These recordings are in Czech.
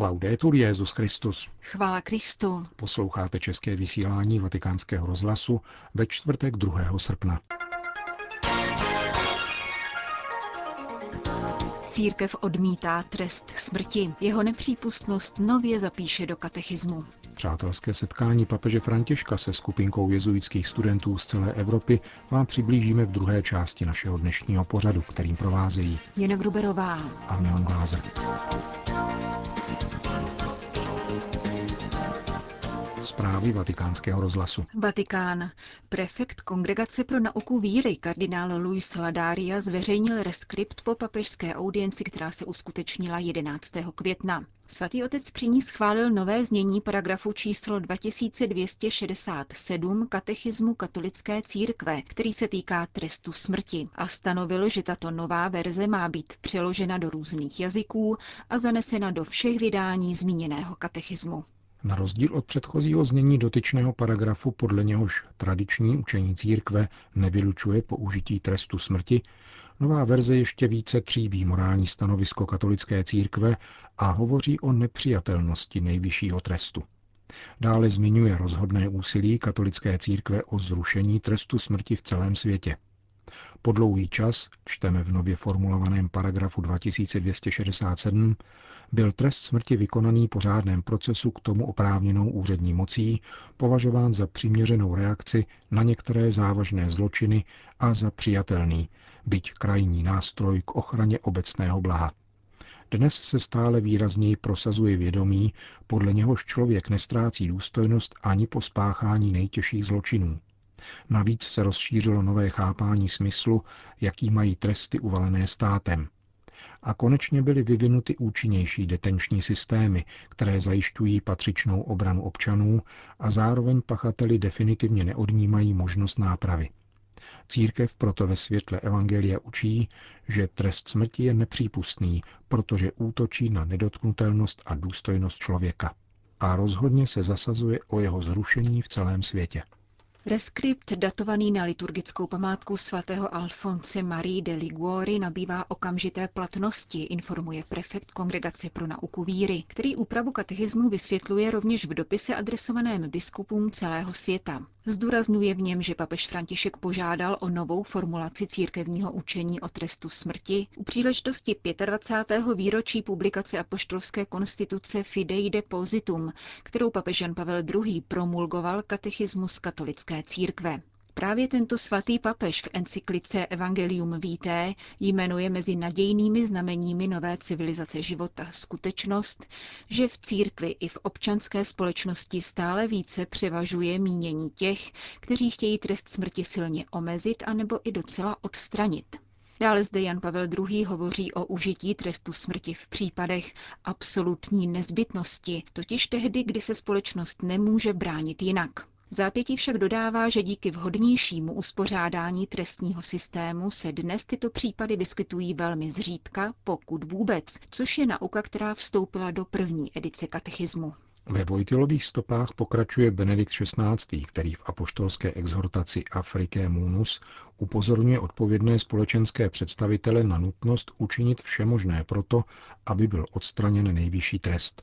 Laudetur Jezus Christus. Chvála Kristu. Posloucháte české vysílání Vatikánského rozhlasu ve čtvrtek 2. srpna. Církev odmítá trest smrti. Jeho nepřípustnost nově zapíše do katechismu. Přátelské setkání papeže Františka se skupinkou jezuitských studentů z celé Evropy vám přiblížíme v druhé části našeho dnešního pořadu, kterým provázejí Jena Gruberová a Milan Glázer. Zprávy vatikánského rozhlasu. Vatikán. Prefekt Kongregace pro nauku víry kardinál Luis Ladaria zveřejnil reskript po papežské audienci, která se uskutečnila 11. května. Svatý otec při ní schválil nové znění paragrafu číslo 2267 katechismu katolické církve, který se týká trestu smrti a stanovil, že tato nová verze má být přeložena do různých jazyků a zanesena do všech vydání zmíněného katechismu. Na rozdíl od předchozího znění dotyčného paragrafu, podle něhož tradiční učení církve nevylučuje použití trestu smrti, nová verze ještě více tříbí morální stanovisko katolické církve a hovoří o nepřijatelnosti nejvyššího trestu. Dále zmiňuje rozhodné úsilí katolické církve o zrušení trestu smrti v celém světě. Po dlouhý čas, čteme v nově formulovaném paragrafu 2267, byl trest smrti vykonaný po řádném procesu k tomu oprávněnou úřední mocí považován za přiměřenou reakci na některé závažné zločiny a za přijatelný, byť krajní nástroj k ochraně obecného blaha. Dnes se stále výrazněji prosazuje vědomí, podle něhož člověk nestrácí důstojnost ani po spáchání nejtěžších zločinů. Navíc se rozšířilo nové chápání smyslu, jaký mají tresty uvalené státem. A konečně byly vyvinuty účinnější detenční systémy, které zajišťují patřičnou obranu občanů a zároveň pachateli definitivně neodnímají možnost nápravy. Církev proto ve světle Evangelia učí, že trest smrti je nepřípustný, protože útočí na nedotknutelnost a důstojnost člověka. A rozhodně se zasazuje o jeho zrušení v celém světě. Reskript datovaný na liturgickou památku svatého Alfonse Marie de Liguori nabývá okamžité platnosti, informuje prefekt Kongregace pro nauku víry, který úpravu katechismu vysvětluje rovněž v dopise adresovaném biskupům celého světa. Zdůrazňuje v něm, že papež František požádal o novou formulaci církevního učení o trestu smrti u příležitosti 25. výročí publikace apoštolské konstituce Fidei Depositum, kterou papež Jan Pavel II. promulgoval katechismus katolické církve. Právě tento svatý papež v encyklice Evangelium Vitae jmenuje mezi nadějnými znameními nové civilizace života skutečnost, že v církvi i v občanské společnosti stále více převažuje mínění těch, kteří chtějí trest smrti silně omezit anebo i docela odstranit. Dále zde Jan Pavel II. hovoří o užití trestu smrti v případech absolutní nezbytnosti, totiž tehdy, kdy se společnost nemůže bránit jinak. Zápětí však dodává, že díky vhodnějšímu uspořádání trestního systému se dnes tyto případy vyskytují velmi zřídka, pokud vůbec, což je nauka, která vstoupila do první edice katechismu. Ve Vojtilových stopách pokračuje Benedikt XVI., který v apoštolské exhortaci Afriké Munus upozorňuje odpovědné společenské představitele na nutnost učinit vše možné proto, aby byl odstraněn nejvyšší trest.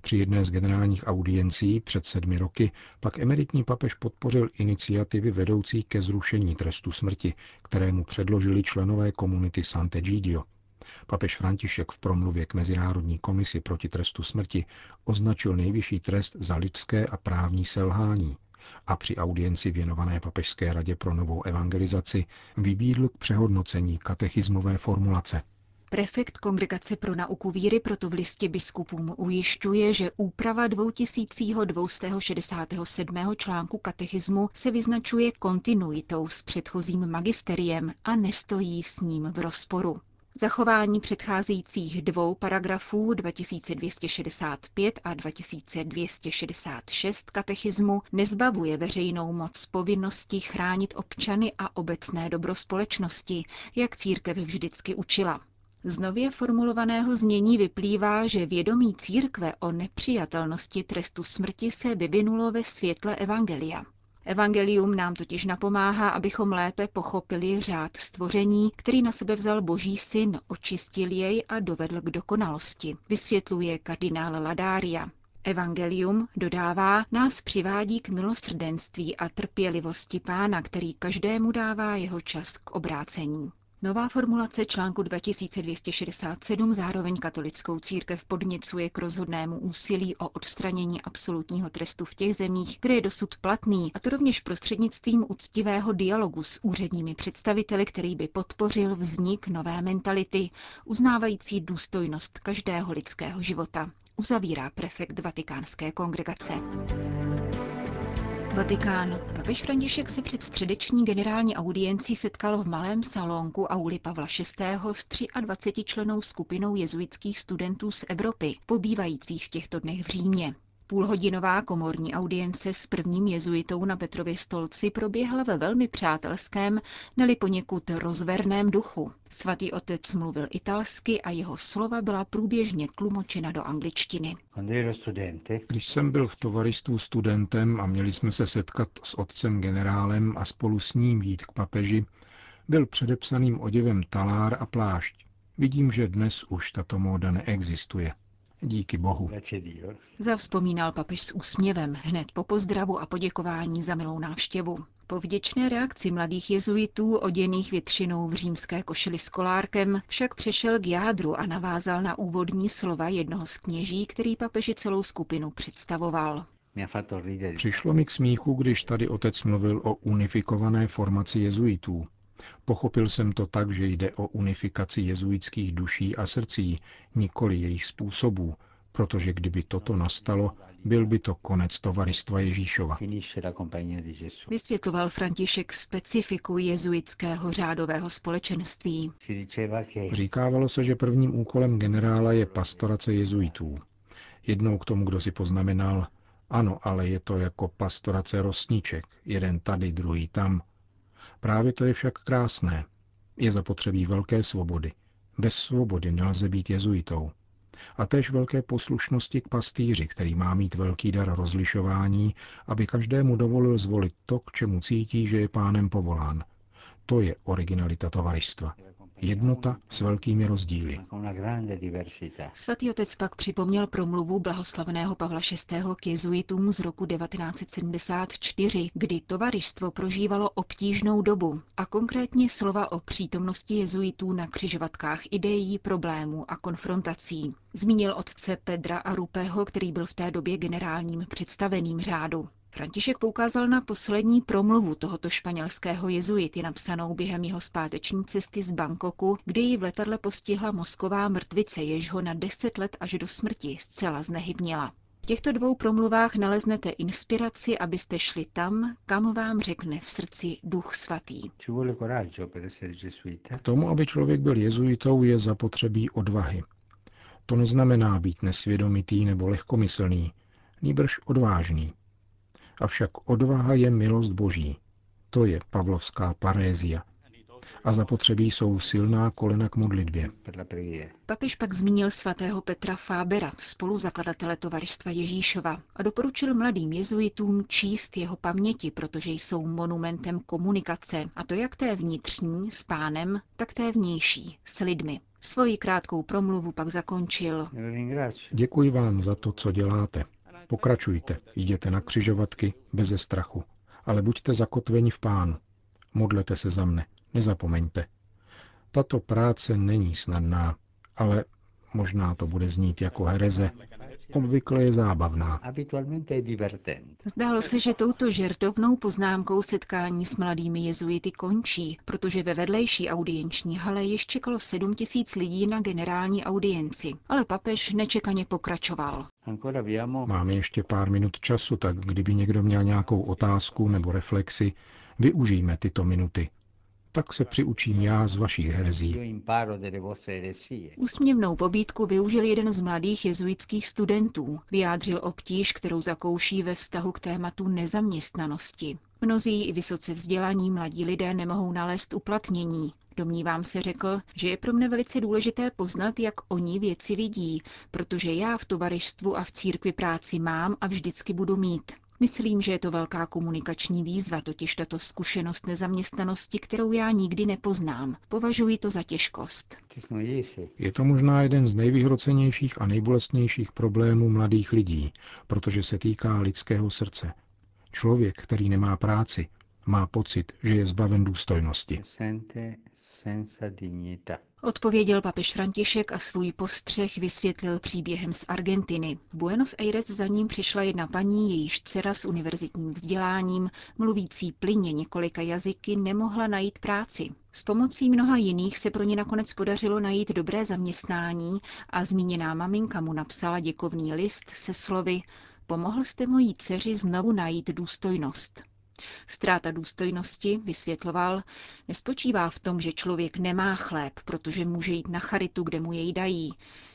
Při jedné z generálních audiencí před sedmi roky pak emeritní papež podpořil iniciativy vedoucí ke zrušení trestu smrti, kterému předložili členové komunity Sant'Egidio. Papež František v promluvě k Mezinárodní komisi proti trestu smrti označil nejvyšší trest za lidské a právní selhání a při audienci věnované Papežské radě pro novou evangelizaci vybídl k přehodnocení katechismové formulace. Prefekt Kongregace pro nauku víry proto v listě biskupům ujišťuje, že úprava 2267. článku katechismu se vyznačuje kontinuitou s předchozím magisteriem a nestojí s ním v rozporu. Zachování předcházejících dvou paragrafů 2265 a 2266 katechismu nezbavuje veřejnou moc povinnosti chránit občany a obecné dobro společnosti, jak církev vždycky učila. Z nově formulovaného znění vyplývá, že vědomí církve o nepřijatelnosti trestu smrti se vyvinulo ve světle Evangelia. Evangelium nám totiž napomáhá, abychom lépe pochopili řád stvoření, který na sebe vzal Boží syn, očistil jej a dovedl k dokonalosti, vysvětluje kardinál Ladária. Evangelium, dodává, nás přivádí k milosrdenství a trpělivosti pána, který každému dává jeho čas k obrácení. Nová formulace článku 2267 zároveň katolickou církev podněcuje k rozhodnému úsilí o odstranění absolutního trestu v těch zemích, kde je dosud platný, a to rovněž prostřednictvím úctivého dialogu s úředními představiteli, který by podpořil vznik nové mentality, uznávající důstojnost každého lidského života, uzavírá prefekt Vatikánské kongregace. Vatikán. Papež František se před středeční generální audiencí setkal v malém salonku Auli Pavla VI. s 23 členou skupinou jezuitských studentů z Evropy, pobývajících v těchto dnech v Římě. Půlhodinová komorní audience s prvním jezuitou na Petrově stolci proběhla ve velmi přátelském, neli poněkud rozverném duchu. Svatý otec mluvil italsky a jeho slova byla průběžně tlumočena do angličtiny. Když jsem byl v tovaristvu studentem a měli jsme se setkat s otcem generálem a spolu s ním jít k papeži, byl předepsaným oděvem talár a plášť. Vidím, že dnes už tato móda neexistuje. Díky Bohu. Zavzpomínal papež s úsměvem hned po pozdravu a poděkování za milou návštěvu. Po vděčné reakci mladých jezuitů oděných většinou v římské košili s kolárkem však přešel k jádru a navázal na úvodní slova jednoho z kněží, který papeži celou skupinu představoval. Přišlo mi k smíchu, když tady otec mluvil o unifikované formaci jezuitů. Pochopil jsem to tak, že jde o unifikaci jezuitských duší a srdcí, nikoli jejich způsobů, protože kdyby toto nastalo, byl by to konec tovaristva Ježíšova. Vysvětloval František specifiku jezuitského řádového společenství. Říkávalo se, že prvním úkolem generála je pastorace jezuitů. Jednou k tomu, kdo si poznamenal, ano, ale je to jako pastorace rostníček, jeden tady, druhý tam, Právě to je však krásné. Je zapotřebí velké svobody. Bez svobody nelze být jezuitou. A též velké poslušnosti k pastýři, který má mít velký dar rozlišování, aby každému dovolil zvolit to, k čemu cítí, že je pánem povolán. To je originalita tovaristva jednota s velkými rozdíly. Svatý otec pak připomněl promluvu blahoslaveného Pavla VI. k jezuitům z roku 1974, kdy tovaristvo prožívalo obtížnou dobu a konkrétně slova o přítomnosti jezuitů na křižovatkách ideí, problémů a konfrontací. Zmínil otce Pedra a Rupého, který byl v té době generálním představeným řádu. František poukázal na poslední promluvu tohoto španělského jezuity, napsanou během jeho zpáteční cesty z Bangkoku, kdy ji v letadle postihla mozková mrtvice, jež ho na deset let až do smrti zcela znehybnila. V těchto dvou promluvách naleznete inspiraci, abyste šli tam, kam vám řekne v srdci Duch Svatý. K tomu, aby člověk byl jezuitou, je zapotřebí odvahy. To neznamená být nesvědomitý nebo lehkomyslný, nýbrž odvážný. Avšak odvaha je milost boží. To je pavlovská parézia. A zapotřebí jsou silná kolena k modlitbě. Papež pak zmínil svatého Petra Fábera, spoluzakladatele tovaristva Ježíšova, a doporučil mladým jezuitům číst jeho paměti, protože jsou monumentem komunikace, a to jak té vnitřní s pánem, tak té vnější s lidmi. Svoji krátkou promluvu pak zakončil. Děkuji vám za to, co děláte. Pokračujte, jděte na křižovatky beze strachu, ale buďte zakotveni v pánu. Modlete se za mne, nezapomeňte. Tato práce není snadná, ale možná to bude znít jako hereze, obvykle je zábavná. Zdálo se, že touto žertovnou poznámkou setkání s mladými jezuity končí, protože ve vedlejší audienční hale již čekalo sedm tisíc lidí na generální audienci, ale papež nečekaně pokračoval. Máme ještě pár minut času, tak kdyby někdo měl nějakou otázku nebo reflexi, využijme tyto minuty tak se přiučím já z vašich herezí. Úsměvnou pobídku využil jeden z mladých jezuitských studentů. Vyjádřil obtíž, kterou zakouší ve vztahu k tématu nezaměstnanosti. Mnozí i vysoce vzdělaní mladí lidé nemohou nalézt uplatnění. Domnívám se, řekl, že je pro mne velice důležité poznat, jak oni věci vidí, protože já v tovarištvu a v církvi práci mám a vždycky budu mít. Myslím, že je to velká komunikační výzva, totiž tato zkušenost nezaměstnanosti, kterou já nikdy nepoznám. Považuji to za těžkost. Je to možná jeden z nejvyhrocenějších a nejbolestnějších problémů mladých lidí, protože se týká lidského srdce. Člověk, který nemá práci, má pocit, že je zbaven důstojnosti. Odpověděl papež František a svůj postřeh vysvětlil příběhem z Argentiny. V Buenos Aires za ním přišla jedna paní, jejíž dcera s univerzitním vzděláním, mluvící plyně několika jazyky, nemohla najít práci. S pomocí mnoha jiných se pro ně nakonec podařilo najít dobré zaměstnání a zmíněná maminka mu napsala děkovný list se slovy Pomohl jste mojí dceři znovu najít důstojnost. Ztráta důstojnosti, vysvětloval, nespočívá v tom, že člověk nemá chléb, protože může jít na charitu, kde mu jej dají,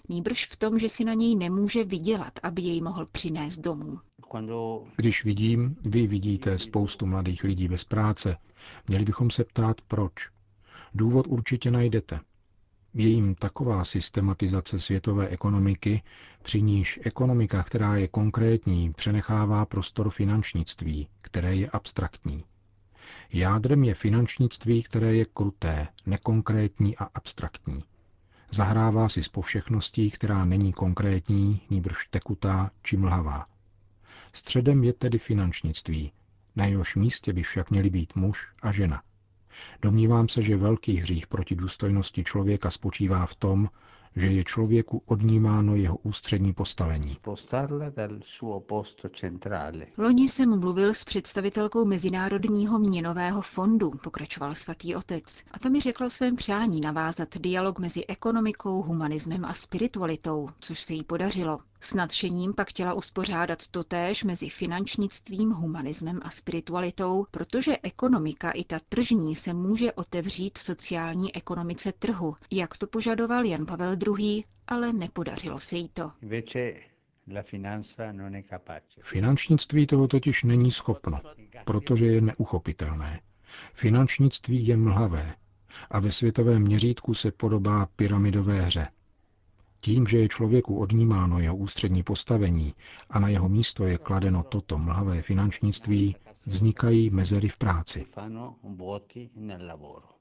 nýbrž v tom, že si na něj nemůže vydělat, aby jej mohl přinést domů. Když vidím, vy vidíte spoustu mladých lidí bez práce, měli bychom se ptát, proč. Důvod určitě najdete. Je jim taková systematizace světové ekonomiky, při níž ekonomika, která je konkrétní, přenechává prostor finančnictví, které je abstraktní. Jádrem je finančnictví, které je kruté, nekonkrétní a abstraktní. Zahrává si s povšechností, která není konkrétní, níbrž tekutá či mlhavá. Středem je tedy finančnictví, na jehož místě by však měli být muž a žena – Domnívám se, že velký hřích proti důstojnosti člověka spočívá v tom, že je člověku odnímáno jeho ústřední postavení. Loni jsem mluvil s představitelkou Mezinárodního měnového fondu, pokračoval svatý otec, a ta mi řekla o svém přání navázat dialog mezi ekonomikou, humanismem a spiritualitou, což se jí podařilo. S nadšením pak chtěla uspořádat totéž mezi finančnictvím, humanismem a spiritualitou, protože ekonomika i ta tržní se může otevřít sociální ekonomice trhu, jak to požadoval Jan Pavel II., ale nepodařilo se jí to. Finančnictví toho totiž není schopno, protože je neuchopitelné. Finančnictví je mlhavé a ve světovém měřítku se podobá pyramidové hře – tím, že je člověku odnímáno jeho ústřední postavení a na jeho místo je kladeno toto mlhavé finančnictví, vznikají mezery v práci.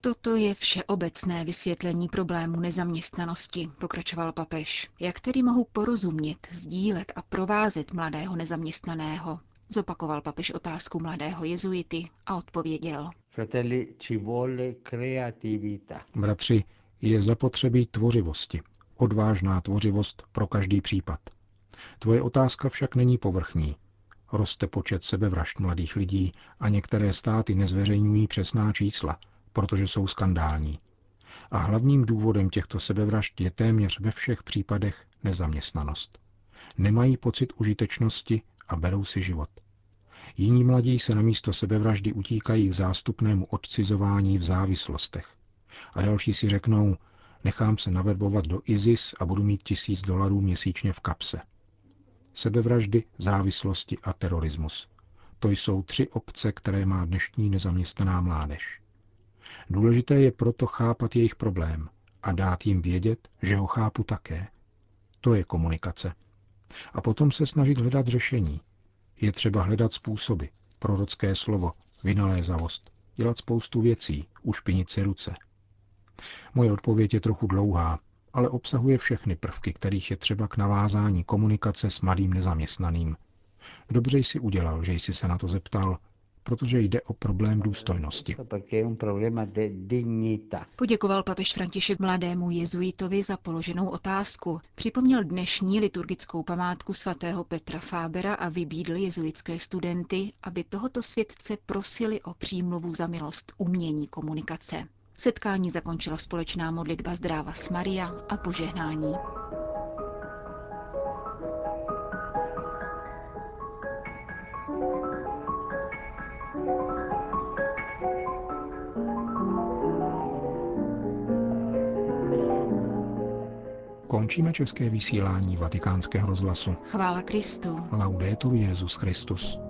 Toto je všeobecné vysvětlení problému nezaměstnanosti, pokračoval papež. Jak tedy mohu porozumět, sdílet a provázet mladého nezaměstnaného? Zopakoval papež otázku mladého jezuity a odpověděl. Bratři, je zapotřebí tvořivosti, odvážná tvořivost pro každý případ. Tvoje otázka však není povrchní. Roste počet sebevražd mladých lidí a některé státy nezveřejňují přesná čísla, protože jsou skandální. A hlavním důvodem těchto sebevražd je téměř ve všech případech nezaměstnanost. Nemají pocit užitečnosti a berou si život. Jiní mladí se na místo sebevraždy utíkají k zástupnému odcizování v závislostech. A další si řeknou, Nechám se naverbovat do ISIS a budu mít tisíc dolarů měsíčně v kapse. Sebevraždy, závislosti a terorismus. To jsou tři obce, které má dnešní nezaměstnaná mládež. Důležité je proto chápat jejich problém a dát jim vědět, že ho chápu také. To je komunikace. A potom se snažit hledat řešení. Je třeba hledat způsoby, prorocké slovo, vynalézavost, dělat spoustu věcí, ušpinit si ruce – Moje odpověď je trochu dlouhá, ale obsahuje všechny prvky, kterých je třeba k navázání komunikace s mladým nezaměstnaným. Dobře jsi udělal, že jsi se na to zeptal, protože jde o problém důstojnosti. Poděkoval papež František mladému jezuitovi za položenou otázku. Připomněl dnešní liturgickou památku svatého Petra Fábera a vybídl jezuitské studenty, aby tohoto světce prosili o přímluvu za milost umění komunikace. Setkání zakončila společná modlitba Zdráva s Maria a požehnání. Končíme české vysílání vatikánského rozhlasu. Chvála Kristu. Laudetur Jezus Christus.